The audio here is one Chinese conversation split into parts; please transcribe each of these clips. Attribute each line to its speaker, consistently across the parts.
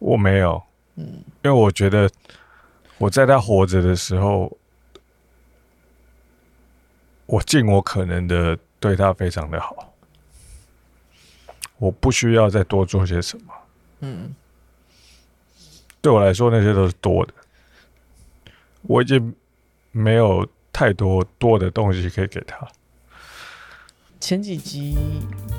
Speaker 1: 我没有，嗯，因为我觉得我在他活着的时候，我尽我可能的对他非常的好，我不需要再多做些什么，嗯，对我来说那些都是多的，我已经没有太多多的东西可以给他。
Speaker 2: 前几集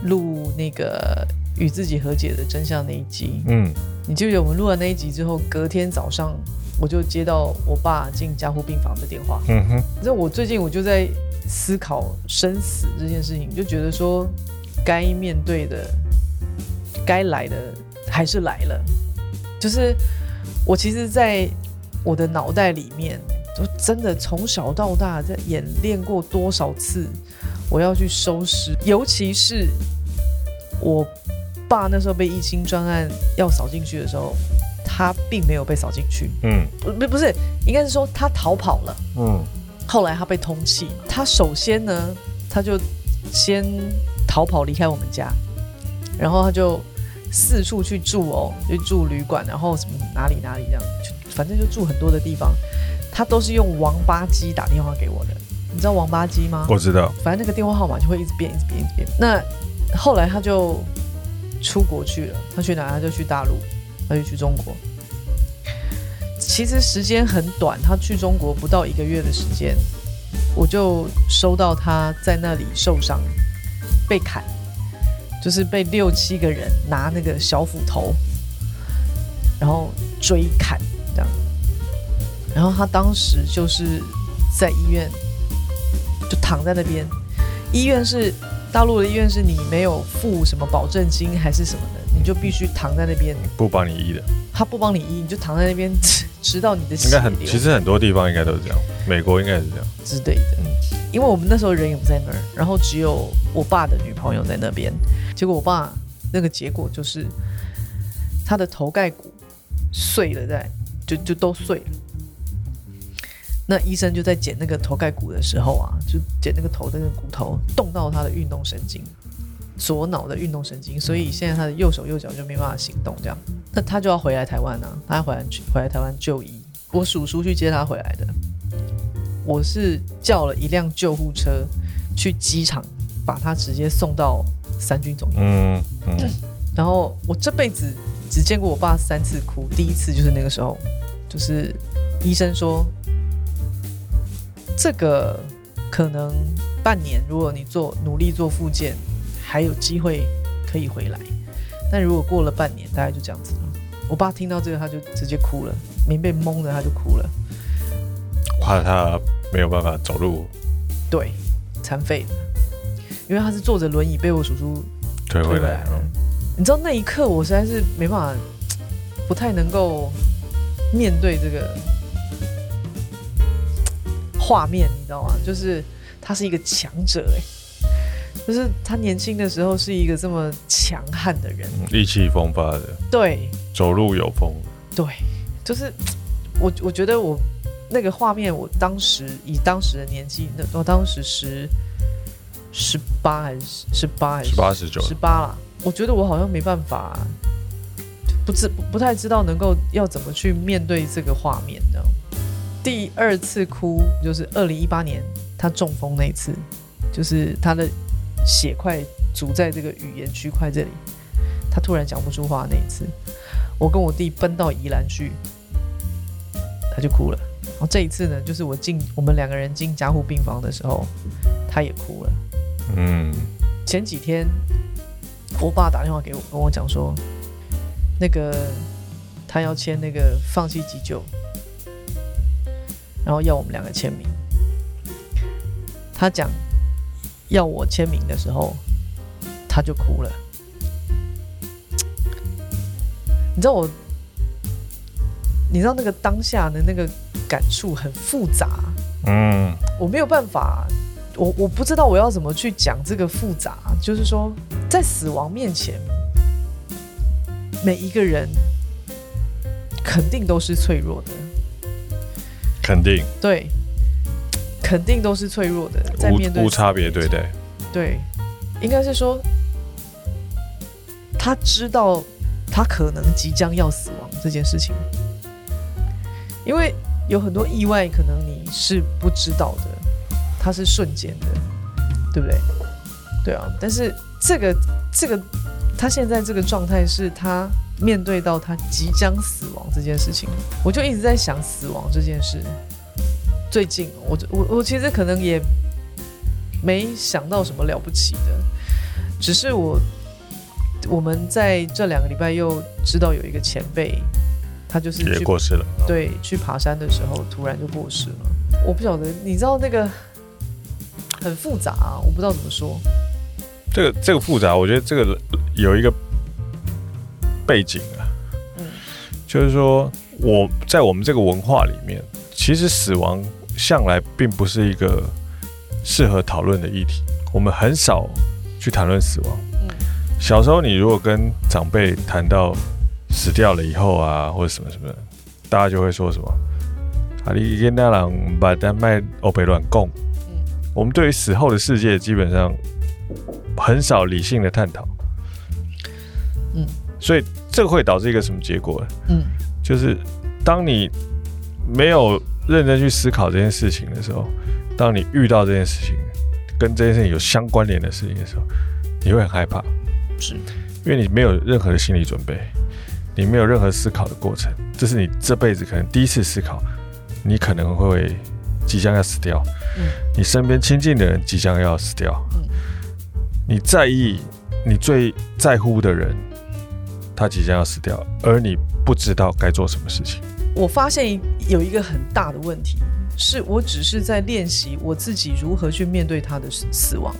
Speaker 2: 录那个与自己和解的真相那一集，嗯，你记得我们录完那一集之后，隔天早上我就接到我爸进加护病房的电话，嗯哼，那我最近我就在思考生死这件事情，就觉得说该面对的、该来的还是来了，就是我其实，在我的脑袋里面，就真的从小到大在演练过多少次。我要去收尸，尤其是我爸那时候被一心专案要扫进去的时候，他并没有被扫进去。嗯，不不是，应该是说他逃跑了。嗯，后来他被通缉，他首先呢，他就先逃跑离开我们家，然后他就四处去住哦，就住旅馆，然后什么哪里哪里这样，就反正就住很多的地方，他都是用王八机打电话给我的。你知道王八机吗？
Speaker 1: 我知道，
Speaker 2: 反正那个电话号码就会一直变，一直变，一直变。那后来他就出国去了，他去哪？他就去大陆，他就去中国。其实时间很短，他去中国不到一个月的时间，我就收到他在那里受伤，被砍，就是被六七个人拿那个小斧头，然后追砍这样。然后他当时就是在医院。就躺在那边，医院是大陆的医院，是你没有付什么保证金还是什么的，你就必须躺在那边，
Speaker 1: 不帮你医的。
Speaker 2: 他不帮你医，你就躺在那边，直到你的血流。
Speaker 1: 应该很，其实很多地方应该都是这样，美国应该也是这样
Speaker 2: 之类的。嗯，因为我们那时候人也不在那儿，然后只有我爸的女朋友在那边，结果我爸那个结果就是他的头盖骨碎了，在就就都碎了。那医生就在剪那个头盖骨的时候啊，就剪那个头的那个骨头，动到他的运动神经，左脑的运动神经，所以现在他的右手右脚就没办法行动。这样，那他就要回来台湾呢、啊，他要回来去回来台湾就医。我叔叔去接他回来的，我是叫了一辆救护车去机场，把他直接送到三军总医院。嗯嗯。然后我这辈子只见过我爸三次哭，第一次就是那个时候，就是医生说。这个可能半年，如果你做努力做复健，还有机会可以回来。但如果过了半年，大概就这样子了。我爸听到这个，他就直接哭了，没被蒙着他就哭了。
Speaker 1: 怕他没有办法走路，
Speaker 2: 对，残废的，因为他是坐着轮椅被我叔叔推回来。你知道那一刻，我实在是没办法，不太能够面对这个。画面你知道吗？就是他是一个强者哎，就是他年轻的时候是一个这么强悍的人，
Speaker 1: 意气风发的，
Speaker 2: 对，
Speaker 1: 走路有风，
Speaker 2: 对，就是我我觉得我那个画面，我当时以当时的年纪，那我当时十十八还是十八还是十八十九。十八啦，我觉得我好像没办法，不知不太知道能够要怎么去面对这个画面这样。第二次哭就是二零一八年他中风那一次，就是他的血块阻在这个语言区块这里，他突然讲不出话那一次，我跟我弟奔到宜兰去，他就哭了。然后这一次呢，就是我进我们两个人进加护病房的时候，他也哭了。嗯，前几天我爸打电话给我，跟我讲说，那个他要签那个放弃急救。然后要我们两个签名，他讲要我签名的时候，他就哭了。你知道我，你知道那个当下的那个感触很复杂，嗯，我没有办法，我我不知道我要怎么去讲这个复杂，就是说在死亡面前，每一个人肯定都是脆弱的。
Speaker 1: 肯定
Speaker 2: 对，肯定都是脆弱的，在面对
Speaker 1: 无差别对待。
Speaker 2: 对，应该是说，他知道他可能即将要死亡这件事情，因为有很多意外，可能你是不知道的，它是瞬间的，对不对？对啊，但是这个这个他现在这个状态是他面对到他即将死亡这件事情，我就一直在想死亡这件事。最近，我我我其实可能也没想到什么了不起的，只是我我们在这两个礼拜又知道有一个前辈，他就是
Speaker 1: 也过世了。
Speaker 2: 对，去爬山的时候突然就过世了。我不晓得，你知道那个很复杂啊，我不知道怎么说。
Speaker 1: 这个这个复杂，我觉得这个有一个背景啊，嗯，就是说我在我们这个文化里面，其实死亡。向来并不是一个适合讨论的议题，我们很少去谈论死亡。嗯，小时候你如果跟长辈谈到死掉了以后啊，或者什么什么，大家就会说什么“啊，你跟那人把丹麦欧北乱供”。嗯，我们对于死后的世界基本上很少理性的探讨。嗯，所以这个会导致一个什么结果？嗯，就是当你没有。认真去思考这件事情的时候，当你遇到这件事情，跟这件事情有相关联的事情的时候，你会很害怕，是，因为你没有任何的心理准备，你没有任何思考的过程，这是你这辈子可能第一次思考，你可能会即将要死掉，嗯，你身边亲近的人即将要死掉，嗯，你在意你最在乎的人，他即将要死掉，而你不知道该做什么事情。
Speaker 2: 我发现有一个很大的问题，是我只是在练习我自己如何去面对他的死亡，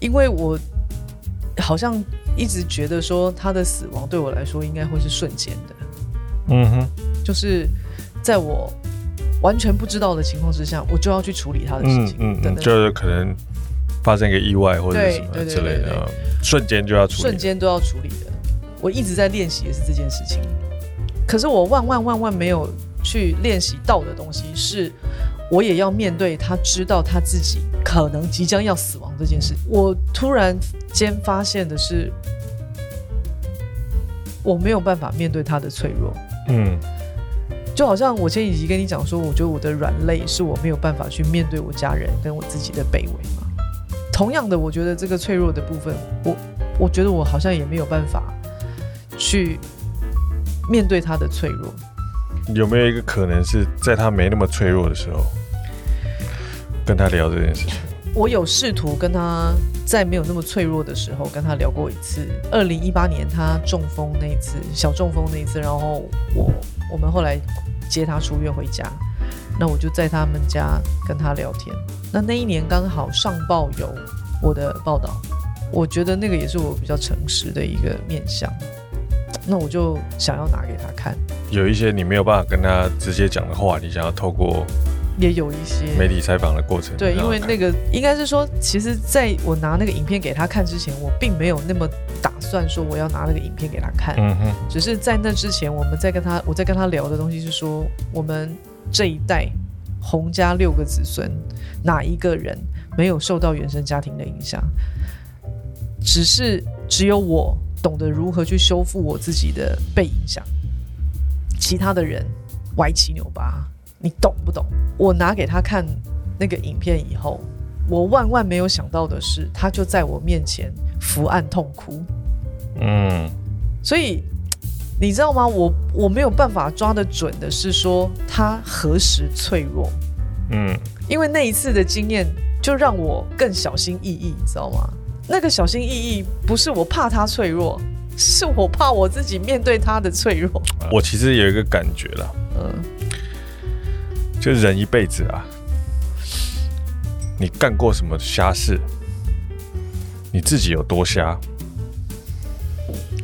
Speaker 2: 因为我好像一直觉得说他的死亡对我来说应该会是瞬间的，嗯哼，就是在我完全不知道的情况之下，我就要去处理他的事情，嗯嗯，
Speaker 1: 就是可能发生一个意外或者什么之类的，瞬间就要处理，
Speaker 2: 瞬间都要处理的，我一直在练习的是这件事情。可是我万万万万没有去练习到的东西，是我也要面对他知道他自己可能即将要死亡这件事。我突然间发现的是，我没有办法面对他的脆弱。嗯，就好像我前几集跟你讲说，我觉得我的软肋是我没有办法去面对我家人跟我自己的卑微嘛。同样的，我觉得这个脆弱的部分，我我觉得我好像也没有办法去。面对他的脆弱，
Speaker 1: 有没有一个可能是在他没那么脆弱的时候，跟他聊这件事情？
Speaker 2: 我有试图跟他在没有那么脆弱的时候跟他聊过一次。二零一八年他中风那一次，小中风那一次，然后我我们后来接他出院回家，那我就在他们家跟他聊天。那那一年刚好上报有我的报道，我觉得那个也是我比较诚实的一个面向。那我就想要拿给他看，
Speaker 1: 有一些你没有办法跟他直接讲的话，你想要透过
Speaker 2: 也有一些
Speaker 1: 媒体采访的过程。
Speaker 2: 对，因为那个应该是说，其实在我拿那个影片给他看之前，我并没有那么打算说我要拿那个影片给他看。嗯哼。只是在那之前，我们在跟他，我在跟他聊的东西是说，我们这一代洪家六个子孙，哪一个人没有受到原生家庭的影响？只是只有我。懂得如何去修复我自己的被影响，其他的人歪七扭八，你懂不懂？我拿给他看那个影片以后，我万万没有想到的是，他就在我面前伏案痛哭。嗯，所以你知道吗？我我没有办法抓得准的是说他何时脆弱。嗯，因为那一次的经验就让我更小心翼翼，你知道吗？那个小心翼翼不是我怕他脆弱，是我怕我自己面对他的脆弱。
Speaker 1: 我其实有一个感觉了，嗯，就人一辈子啊，你干过什么瞎事，你自己有多瞎，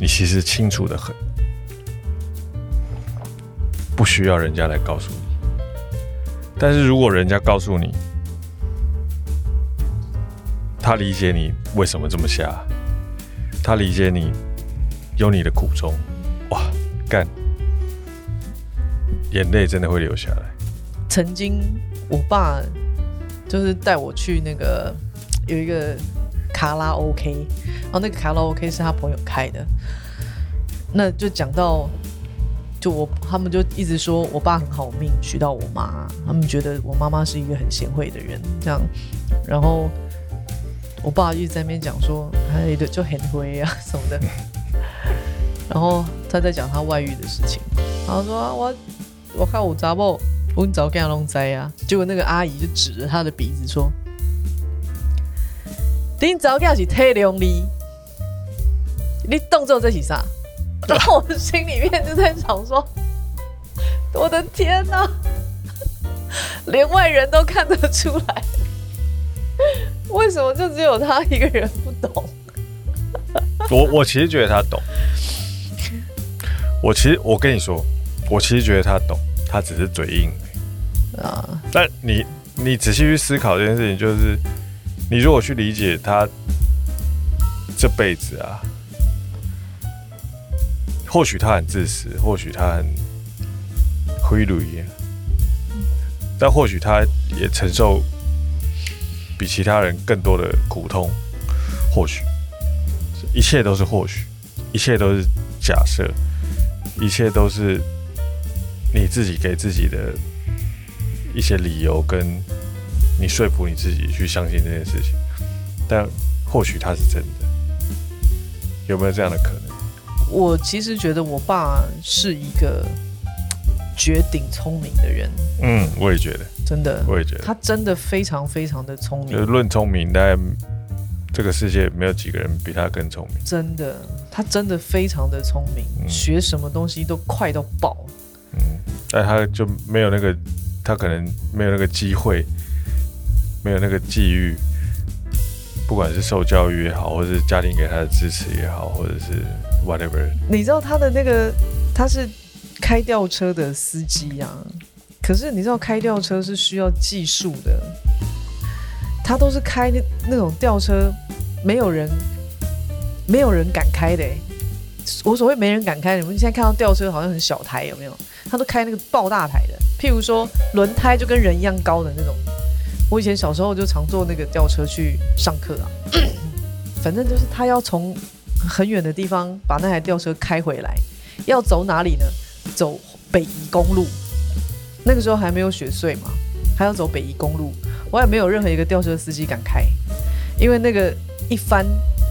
Speaker 1: 你其实清楚的很，不需要人家来告诉你。但是如果人家告诉你，他理解你为什么这么瞎，他理解你有你的苦衷，哇，干，眼泪真的会流下来。
Speaker 2: 曾经我爸就是带我去那个有一个卡拉 OK，然后那个卡拉 OK 是他朋友开的，那就讲到，就我他们就一直说我爸很好命娶到我妈，他们觉得我妈妈是一个很贤惠的人，这样，然后我爸一直在那边讲说，哎，就很灰啊什么的，然后他在讲他外遇的事情，然后说我我看我查某，我早跟他弄栽啊，结果那个阿姨就指着他的鼻子说，你早跟是太用力，你动作这是啥？然后我心里面就在想说：“我的天哪，连外人都看得出来，为什么就只有他一个人不懂？”
Speaker 1: 我我其实觉得他懂。我其实我跟你说，我其实觉得他懂，他只是嘴硬啊。但你你仔细去思考这件事情，就是你如果去理解他这辈子啊。或许他很自私，或许他很灰辟，但或许他也承受比其他人更多的苦痛。或许一切都是或许，一切都是假设，一切都是你自己给自己的一些理由，跟你说服你自己去相信这件事情。但或许他是真的，有没有这样的可能？
Speaker 2: 我其实觉得我爸是一个绝顶聪明的人。
Speaker 1: 嗯，我也觉得，
Speaker 2: 真的，
Speaker 1: 我也觉得，
Speaker 2: 他真的非常非常的聪明。
Speaker 1: 就是论聪明，但这个世界没有几个人比他更聪明。
Speaker 2: 真的，他真的非常的聪明，嗯、学什么东西都快到爆。
Speaker 1: 嗯，但他就没有那个，他可能没有那个机会，没有那个际遇。不管是受教育也好，或是家庭给他的支持也好，或者是 whatever，
Speaker 2: 你知道他的那个他是开吊车的司机啊，可是你知道开吊车是需要技术的，他都是开那那种吊车，没有人没有人敢开的。我所谓没人敢开，你们现在看到吊车好像很小台，有没有？他都开那个爆大台的，譬如说轮胎就跟人一样高的那种。我以前小时候就常坐那个吊车去上课啊，反正就是他要从很远的地方把那台吊车开回来，要走哪里呢？走北宜公路。那个时候还没有雪隧嘛，还要走北宜公路，我也没有任何一个吊车司机敢开，因为那个一翻，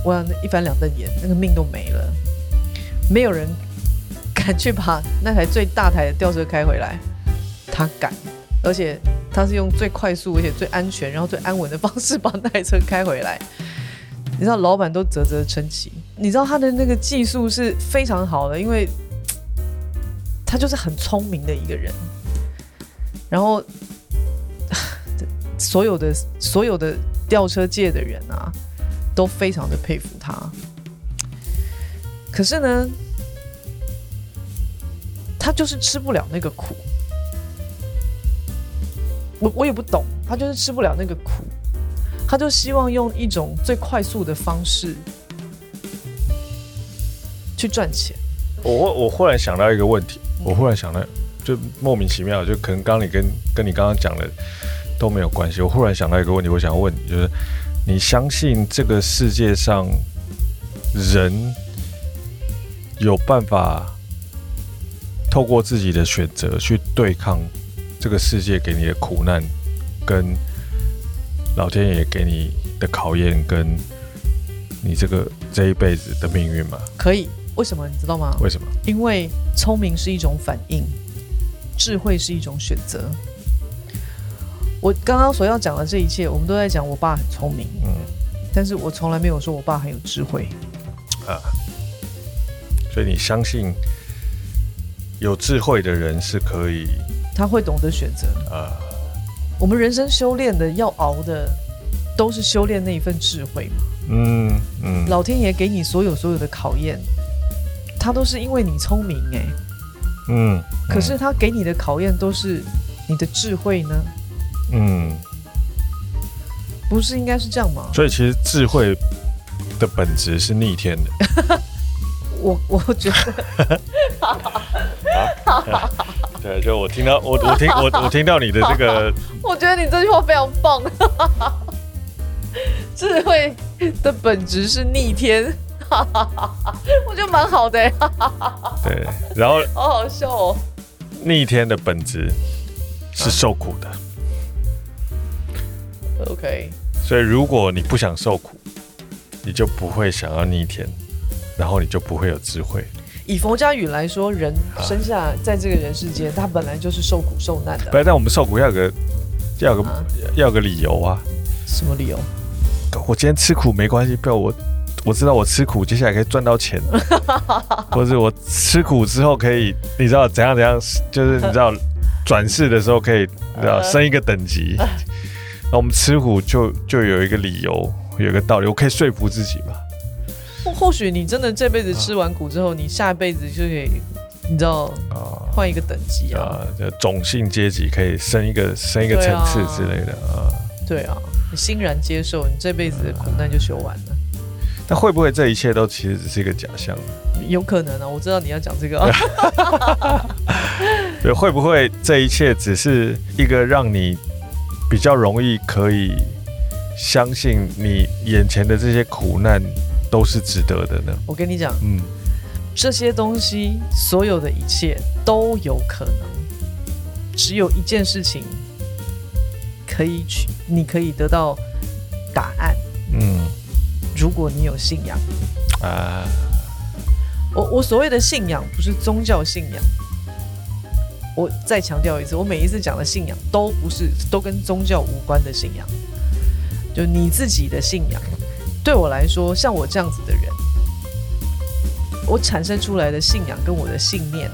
Speaker 2: 我想一翻两瞪眼，那个命都没了，没有人敢去把那台最大台的吊车开回来，他敢，而且。他是用最快速而且最安全，然后最安稳的方式把那台车开回来。你知道，老板都啧啧称奇。你知道他的那个技术是非常好的，因为他就是很聪明的一个人。然后，所有的所有的吊车界的人啊，都非常的佩服他。可是呢，他就是吃不了那个苦。我我也不懂，他就是吃不了那个苦，他就希望用一种最快速的方式去赚钱。
Speaker 1: 我我忽然想到一个问题，我忽然想到，就莫名其妙，就可能刚你跟跟你刚刚讲的都没有关系。我忽然想到一个问题，我想问你，就是你相信这个世界上人有办法透过自己的选择去对抗？这个世界给你的苦难，跟老天爷给你的考验，跟你这个这一辈子的命运吗？
Speaker 2: 可以，为什么你知道吗？
Speaker 1: 为什么？
Speaker 2: 因为聪明是一种反应，智慧是一种选择。我刚刚所要讲的这一切，我们都在讲我爸很聪明，嗯，但是我从来没有说我爸很有智慧啊。
Speaker 1: 所以你相信有智慧的人是可以？
Speaker 2: 他会懂得选择啊！我们人生修炼的要熬的，都是修炼那一份智慧嘛。嗯嗯。老天爷给你所有所有的考验，他都是因为你聪明哎。嗯。可是他给你的考验都是你的智慧呢？嗯。不是应该是这样吗？
Speaker 1: 所以其实智慧的本质是逆天的。
Speaker 2: 我我觉得。
Speaker 1: 啊 对，就我听到我我听我我听到你的这个，
Speaker 2: 我觉得你这句话非常棒。智慧的本质是逆天，我觉得蛮好的。
Speaker 1: 对，然后
Speaker 2: 好好笑哦。
Speaker 1: 逆天的本质是受苦的。
Speaker 2: OK。
Speaker 1: 所以如果你不想受苦，你就不会想要逆天，然后你就不会有智慧。
Speaker 2: 以佛家语来说，人生下在这个人世间，他本来就是受苦受难的。
Speaker 1: 不，但我们受苦要有个，要有个，啊、要有个理由啊。
Speaker 2: 什么理由？
Speaker 1: 我今天吃苦没关系，不要我，我知道我吃苦，接下来可以赚到钱，或者我吃苦之后可以，你知道怎样怎样，就是你知道转世的时候可以，你知道升一个等级。那我们吃苦就就有一个理由，有一个道理，我可以说服自己嘛。
Speaker 2: 或许你真的这辈子吃完苦之后，你下一辈子就可以，你知道啊，换一个等级啊，
Speaker 1: 就种姓阶级可以升一个升一个层次之类的啊。
Speaker 2: 对啊，你欣然接受，你这辈子的苦难就修完了。
Speaker 1: 那会不会这一切都其实只是一个假象？
Speaker 2: 有可能啊，我知道你要讲这个啊。
Speaker 1: 对，会不会这一切只是一个让你比较容易可以相信你眼前的这些苦难？都是值得的呢。
Speaker 2: 我跟你讲，嗯，这些东西，所有的一切都有可能，只有一件事情可以去，你可以得到答案。嗯，如果你有信仰。啊，我我所谓的信仰不是宗教信仰，我再强调一次，我每一次讲的信仰都不是都跟宗教无关的信仰，就你自己的信仰。对我来说，像我这样子的人，我产生出来的信仰跟我的信念，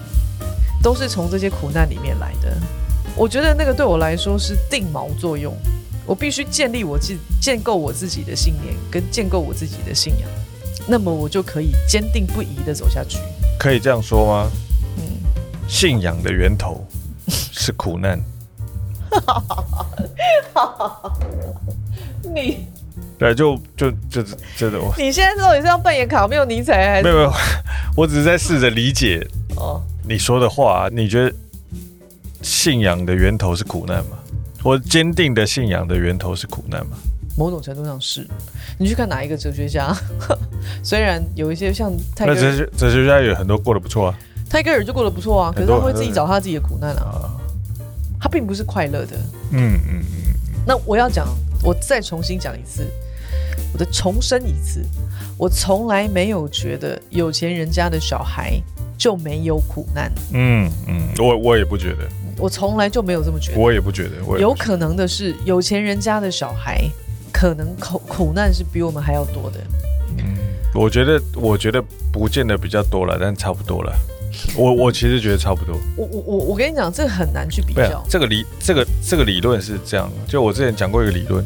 Speaker 2: 都是从这些苦难里面来的。我觉得那个对我来说是定锚作用，我必须建立我自建构我自己的信念，跟建构我自己的信仰，那么我就可以坚定不移的走下去。
Speaker 1: 可以这样说吗？嗯，信仰的源头是苦难。
Speaker 2: 你。
Speaker 1: 对，就就就真的。
Speaker 2: 你现在到底是要扮演卡缪尼采还是？
Speaker 1: 没有没有，我只是在试着理解哦你说的话。你觉得信仰的源头是苦难吗？或坚定的信仰的源头是苦难吗？
Speaker 2: 某种程度上是。你去看哪一个哲学家？虽然有一些像泰戈尔，
Speaker 1: 那哲学哲学家有很多过得不错啊。
Speaker 2: 泰戈尔就过得不错啊，可是他会自己找他自己的苦难啊。他并不是快乐的。嗯嗯嗯。那我要讲，我再重新讲一次。我的重申一次，我从来没有觉得有钱人家的小孩就没有苦难。
Speaker 1: 嗯嗯，我我也不觉得，
Speaker 2: 我从来就没有这么觉得。
Speaker 1: 我也不觉得，觉得
Speaker 2: 有可能的是，有钱人家的小孩可能苦苦难是比我们还要多的。
Speaker 1: 嗯，我觉得我觉得不见得比较多了，但差不多了。我我其实觉得差不多。
Speaker 2: 我我我我跟你讲，这个很难去比较。
Speaker 1: 这个理这个这个理论是这样，就我之前讲过一个理论。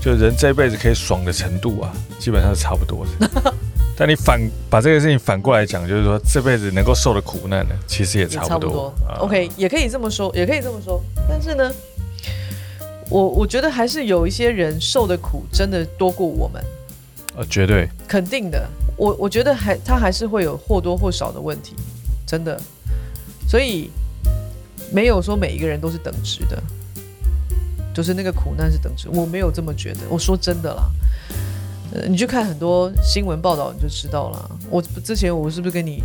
Speaker 1: 就人这一辈子可以爽的程度啊，基本上是差不多的。但你反把这个事情反过来讲，就是说这辈子能够受的苦难呢，其实也差不多。不多
Speaker 2: 啊、OK，也可以这么说，也可以这么说。但是呢，我我觉得还是有一些人受的苦真的多过我们。
Speaker 1: 呃，绝对
Speaker 2: 肯定的。我我觉得还他还是会有或多或少的问题，真的。所以没有说每一个人都是等值的。就是那个苦难是等值，我没有这么觉得。我说真的啦，呃，你去看很多新闻报道，你就知道了。我之前我是不是跟你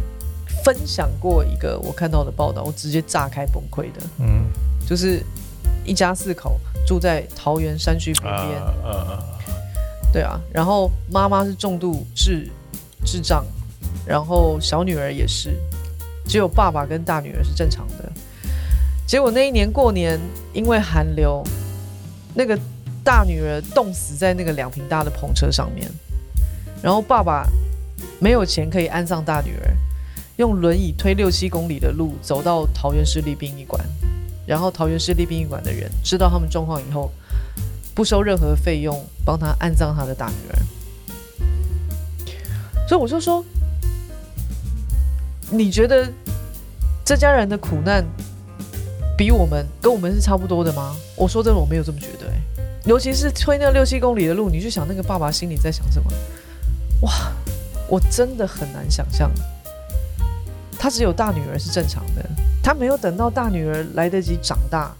Speaker 2: 分享过一个我看到的报道？我直接炸开崩溃的。嗯，就是一家四口住在桃园山区旁边。啊啊啊。对啊，然后妈妈是重度智智障，然后小女儿也是，只有爸爸跟大女儿是正常的。结果那一年过年，因为寒流。那个大女儿冻死在那个两坪大的篷车上面，然后爸爸没有钱可以安葬大女儿，用轮椅推六七公里的路走到桃园市立殡仪馆，然后桃园市立殡仪馆的人知道他们状况以后，不收任何费用帮他安葬他的大女儿。所以我就说，你觉得这家人的苦难？比我们跟我们是差不多的吗？我说真的，我没有这么觉得。尤其是推那六七公里的路，你去想那个爸爸心里在想什么？哇，我真的很难想象。他只有大女儿是正常的，他没有等到大女儿来得及长大，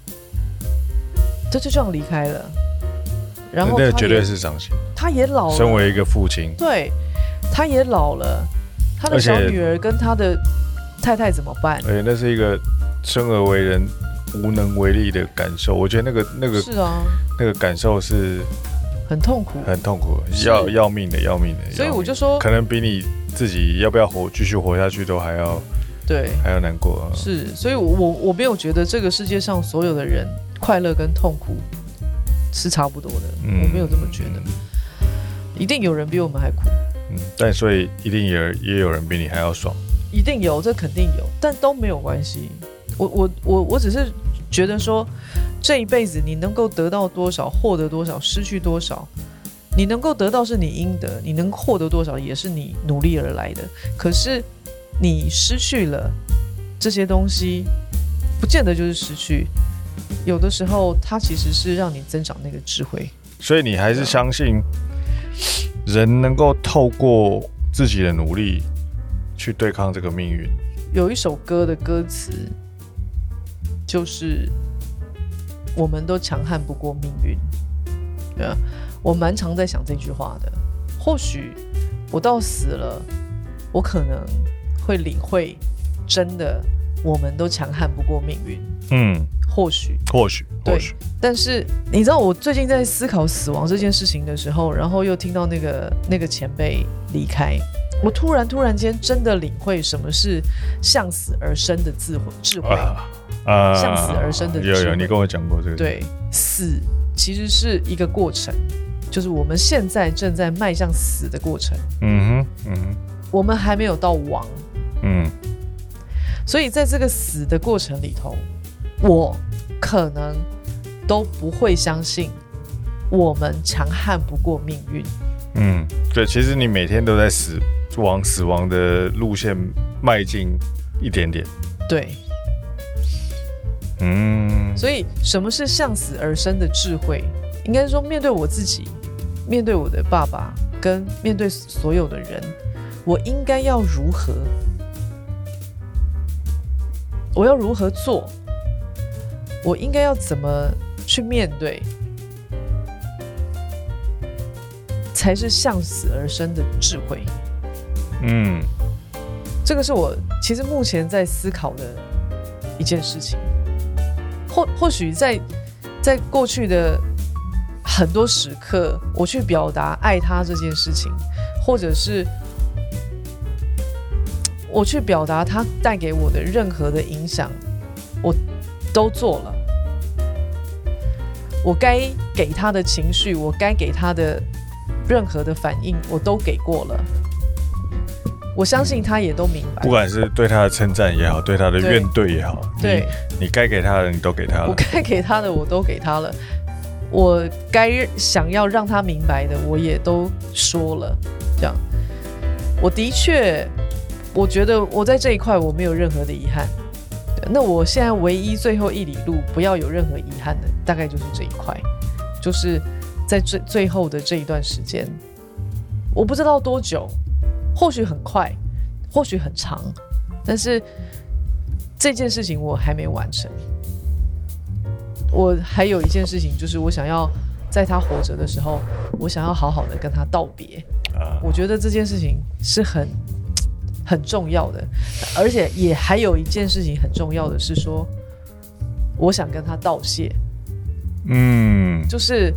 Speaker 2: 他就这样离开了。然后
Speaker 1: 那绝对是伤心。
Speaker 2: 他也老了，
Speaker 1: 身为一个父亲，
Speaker 2: 对，他也老了，他的小女儿跟他的太太怎么办？
Speaker 1: 而且那是一个生而为人无能为力的感受。我觉得那个那个
Speaker 2: 是啊，
Speaker 1: 那个感受是
Speaker 2: 很痛苦，
Speaker 1: 很痛苦，要要命的，要命的。
Speaker 2: 所以我就说，
Speaker 1: 可能比你自己要不要活继续活下去都还要
Speaker 2: 对，
Speaker 1: 还要难过啊。
Speaker 2: 是，所以我我我没有觉得这个世界上所有的人快乐跟痛苦是差不多的，嗯、我没有这么觉得。一定有人比我们还苦，
Speaker 1: 嗯，但所以一定也也有人比你还要爽，
Speaker 2: 一定有，这肯定有，但都没有关系。我我我我只是觉得说，这一辈子你能够得到多少，获得多少，失去多少，你能够得到是你应得，你能获得多少也是你努力而来的。可是你失去了这些东西，不见得就是失去，有的时候它其实是让你增长那个智慧。
Speaker 1: 所以你还是相信。人能够透过自己的努力去对抗这个命运。
Speaker 2: 有一首歌的歌词就是“我们都强悍不过命运”，对啊，我蛮常在想这句话的。或许我到死了，我可能会领会，真的，我们都强悍不过命运。嗯。或许，
Speaker 1: 或许，或许。
Speaker 2: 但是你知道，我最近在思考死亡这件事情的时候，然后又听到那个那个前辈离开，我突然突然间真的领会什么是向死而生的智慧，智慧啊，向死而生的智慧。
Speaker 1: 有有，你跟我讲过这个。
Speaker 2: 对，死其实是一个过程，就是我们现在正在迈向死的过程。嗯哼，嗯哼，我们还没有到亡。嗯，所以在这个死的过程里头。我可能都不会相信我们强悍不过命运。
Speaker 1: 嗯，对，其实你每天都在死往死亡的路线迈进一点点。
Speaker 2: 对，嗯，所以什么是向死而生的智慧？应该说，面对我自己，面对我的爸爸，跟面对所有的人，我应该要如何？我要如何做？我应该要怎么去面对，才是向死而生的智慧？嗯，这个是我其实目前在思考的一件事情。或或许在在过去的很多时刻，我去表达爱他这件事情，或者是我去表达他带给我的任何的影响，我。都做了，我该给他的情绪，我该给他的任何的反应，我都给过了。我相信他也都明白。
Speaker 1: 不管是对他的称赞也好，对他的怨怼也好，
Speaker 2: 对，
Speaker 1: 你该给他的你都给他了。
Speaker 2: 我该给他的我都给他了，我该想要让他明白的我也都说了。这样，我的确，我觉得我在这一块我没有任何的遗憾。那我现在唯一最后一里路不要有任何遗憾的，大概就是这一块，就是在最最后的这一段时间，我不知道多久，或许很快，或许很长，但是这件事情我还没完成。我还有一件事情，就是我想要在他活着的时候，我想要好好的跟他道别。我觉得这件事情是很。很重要的，而且也还有一件事情很重要的是说，我想跟他道谢。嗯，就是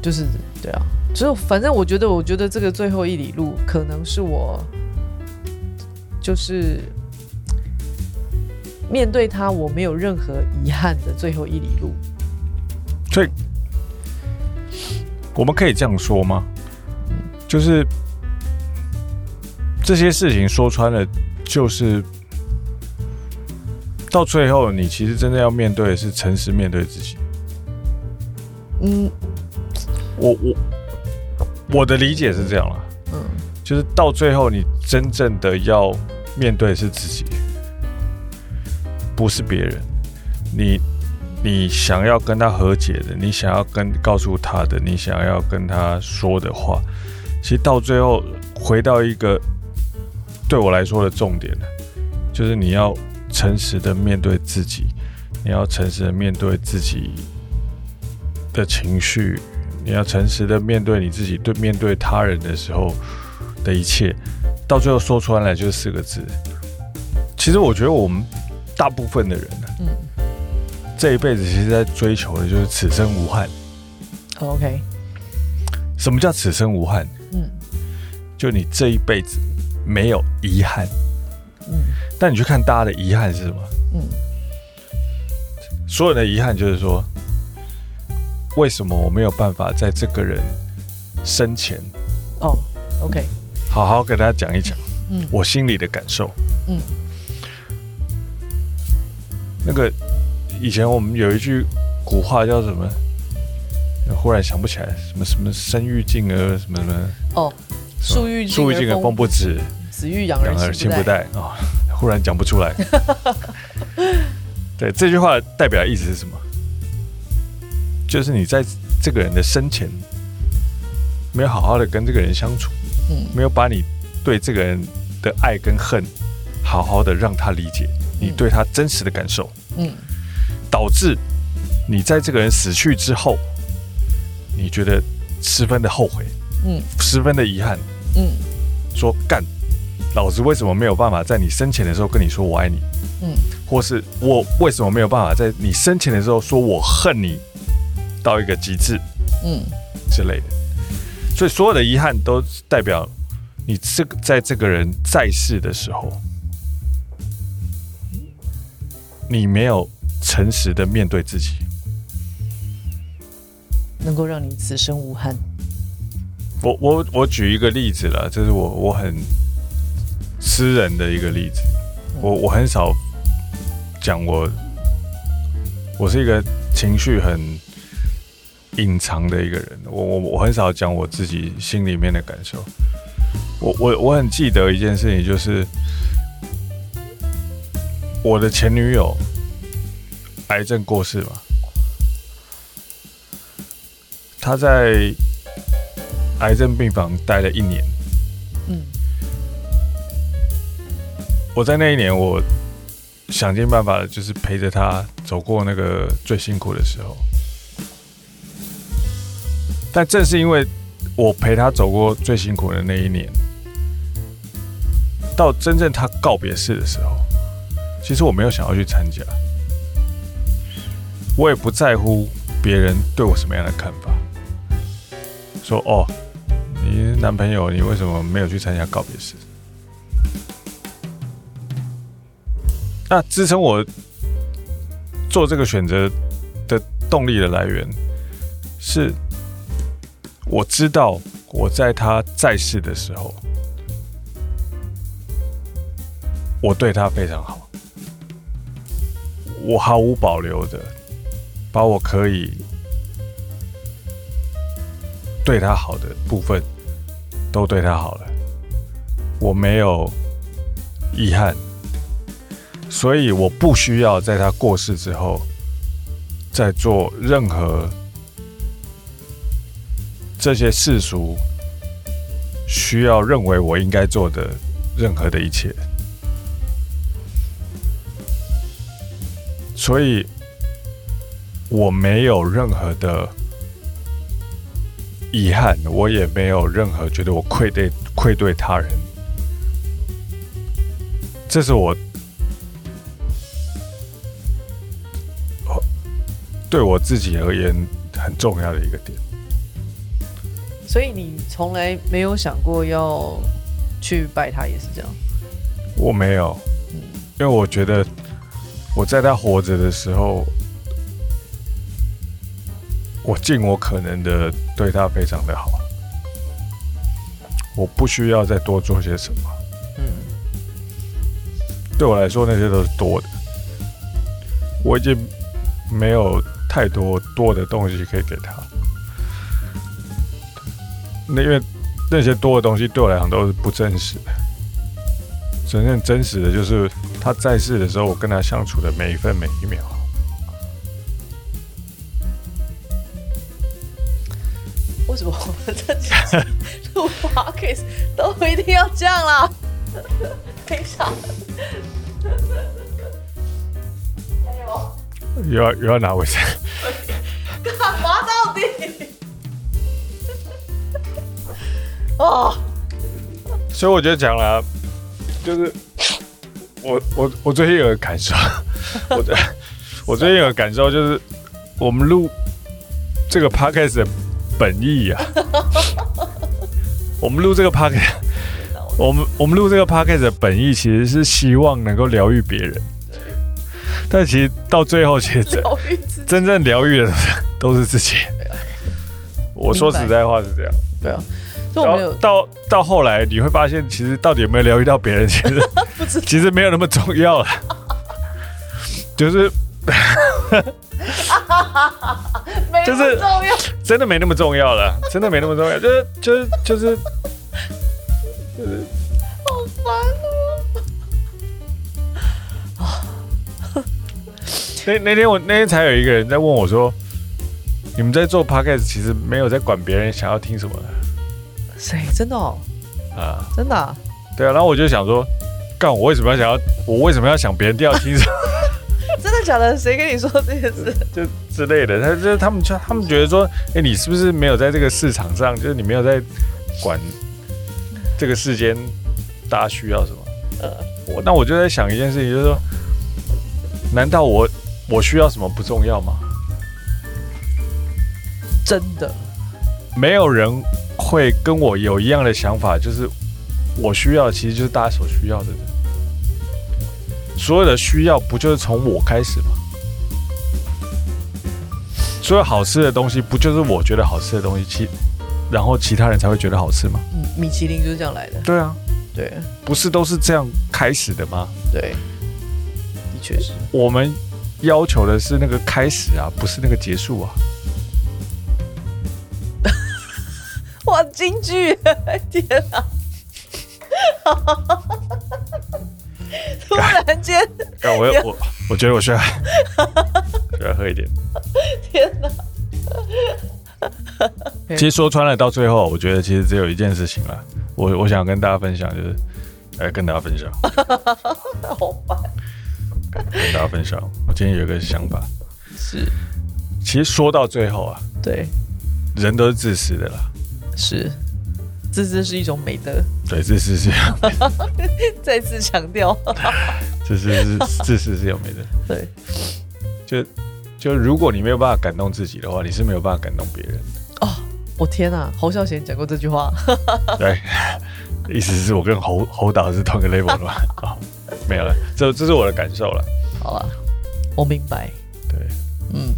Speaker 2: 就是对啊，就反正我觉得，我觉得这个最后一里路可能是我就是面对他我没有任何遗憾的最后一里路。
Speaker 1: 所以我们可以这样说吗？就是。这些事情说穿了，就是到最后，你其实真正要面对的是诚实面对自己。嗯，我我我的理解是这样啦，嗯，就是到最后，你真正的要面对的是自己，不是别人。你你想要跟他和解的，你想要跟告诉他的，你想要跟他说的话，其实到最后回到一个。对我来说的重点呢，就是你要诚实的面对自己，你要诚实的面对自己的情绪，你要诚实的面对你自己，对面对他人的时候的一切，到最后说出来就是四个字。其实我觉得我们大部分的人呢，嗯，这一辈子其实在追求的就是此生无憾。
Speaker 2: OK，
Speaker 1: 什么叫此生无憾？嗯，就你这一辈子没有遗憾。嗯，但你去看大家的遗憾是什么？嗯，所有的遗憾就是说，为什么我没有办法在这个人生前，
Speaker 2: 哦，OK，
Speaker 1: 好好给大家讲一讲，嗯，我心里的感受，嗯。那个以前我们有一句古话叫什么？忽然想不起来，什么什么生育敬而什么什么
Speaker 2: 哦，树欲
Speaker 1: 树欲静而风不止，
Speaker 2: 子欲养而亲不待
Speaker 1: 啊、哦！忽然讲不出来。对，这句话代表的意思是什么？就是你在这个人的生前没有好好的跟这个人相处，嗯，没有把你对这个人的爱跟恨好好的让他理解。你对他真实的感受，嗯，导致你在这个人死去之后，你觉得十分的后悔，嗯，十分的遗憾，嗯，说干，老子为什么没有办法在你生前的时候跟你说我爱你，嗯，或是我为什么没有办法在你生前的时候说我恨你到一个极致，嗯，之类的，所以所有的遗憾都代表你这个在这个人在世的时候。你没有诚实的面对自己，
Speaker 2: 能够让你此生无憾。
Speaker 1: 我我我举一个例子了，这是我我很私人的一个例子。我我很少讲我，我是一个情绪很隐藏的一个人。我我我很少讲我自己心里面的感受。我我我很记得一件事情，就是。我的前女友癌症过世嘛，她在癌症病房待了一年。嗯，我在那一年，我想尽办法，就是陪着她走过那个最辛苦的时候。但正是因为我陪他走过最辛苦的那一年，到真正他告别式的时候。其实我没有想要去参加，我也不在乎别人对我什么样的看法。说哦，你男朋友，你为什么没有去参加告别式？那支撑我做这个选择的动力的来源，是我知道我在他在世的时候，我对他非常好。我毫无保留的把我可以对他好的部分都对他好了，我没有遗憾，所以我不需要在他过世之后再做任何这些世俗需要认为我应该做的任何的一切。所以，我没有任何的遗憾，我也没有任何觉得我愧对愧对他人。这是我对我自己而言很重要的一个点。
Speaker 2: 所以你从来没有想过要去拜他，也是这样？
Speaker 1: 我没有，因为我觉得。我在他活着的时候，我尽我可能的对他非常的好，我不需要再多做些什么。嗯，对我来说那些都是多的，我已经没有太多多的东西可以给他。那因为那些多的东西对我来讲都是不真实的，真正真实的就是。他在世的时候，我跟他相处的每一分每一秒。
Speaker 2: 为什么我们这几次录 podcast 都一定要这样啦？等一下，还有，
Speaker 1: 又要又要拿卫生？
Speaker 2: 哦，
Speaker 1: 所以我觉得讲了，就是我我我最近有个感受，我的我最近有个感受就是，我们录这个 podcast 的本意啊，我们录这个 podcast，我们我们录这个 podcast 的本意其实是希望能够疗愈别人，但其实到最后，其实真真正疗愈的都是自己。我说实在话是这样，
Speaker 2: 对啊。
Speaker 1: 到到到后来，你会发现，其实到底有没有疗愈到别人，其实 其实没有那么重要了。就是，就是真的没那么重要了，真的没那么重要。就是就是就是就是，
Speaker 2: 好烦
Speaker 1: 哦。那那天我那天才有一个人在问我说：“你们在做 podcast，其实没有在管别人想要听什么的。”
Speaker 2: 谁真的哦？啊，真的、啊？
Speaker 1: 对啊，然后我就想说，干我为什么要想要？我为什么要想别人要听什么？
Speaker 2: 真的假的？谁跟你说这件事？
Speaker 1: 就之类的，他就是他们就，他们觉得说，哎、欸，你是不是没有在这个市场上？就是你没有在管这个世间大家需要什么？呃，我那我就在想一件事情，就是说，难道我我需要什么不重要吗？
Speaker 2: 真的，
Speaker 1: 没有人。会跟我有一样的想法，就是我需要的其实就是大家所需要的。所有的需要不就是从我开始吗？所有好吃的东西不就是我觉得好吃的东西，其然后其他人才会觉得好吃吗？
Speaker 2: 嗯，米其林就是这样来的。
Speaker 1: 对啊，
Speaker 2: 对，
Speaker 1: 不是都是这样开始的吗？
Speaker 2: 对，的确是。
Speaker 1: 我们要求的是那个开始啊，不是那个结束啊。
Speaker 2: 哇，京剧！天哪！突然间，
Speaker 1: 我我我觉得我需要 需要喝一点。
Speaker 2: 天哪！
Speaker 1: 其实说穿了，到最后，我觉得其实只有一件事情了。我我想跟大家分享，就是来跟大家分享。
Speaker 2: 好烦。
Speaker 1: 跟大家分享，我今天有一个想法。
Speaker 2: 是。
Speaker 1: 其实说到最后啊，
Speaker 2: 对，
Speaker 1: 人都是自私的啦。
Speaker 2: 是，自私是一种美德。
Speaker 1: 对，自私是。
Speaker 2: 再次强调，
Speaker 1: 自私是自私是有美德。
Speaker 2: 对，
Speaker 1: 就就如果你没有办法感动自己的话，你是没有办法感动别人的。
Speaker 2: 哦，我天哪，侯孝贤讲过这句话。
Speaker 1: 对，意思是我跟侯侯导是同一个 level 的嘛？好，没有了，这这是我的感受了。
Speaker 2: 好了，我明白。
Speaker 1: 对，
Speaker 2: 嗯，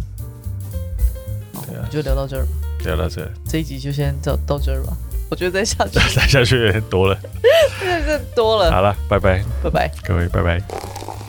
Speaker 2: 对啊，就聊到这儿。
Speaker 1: 聊到这，
Speaker 2: 这一集就先到到这儿吧。我觉得再下去，
Speaker 1: 再下去有点多了，
Speaker 2: 真的是多了。
Speaker 1: 好了，拜拜，
Speaker 2: 拜拜，
Speaker 1: 各位，拜拜。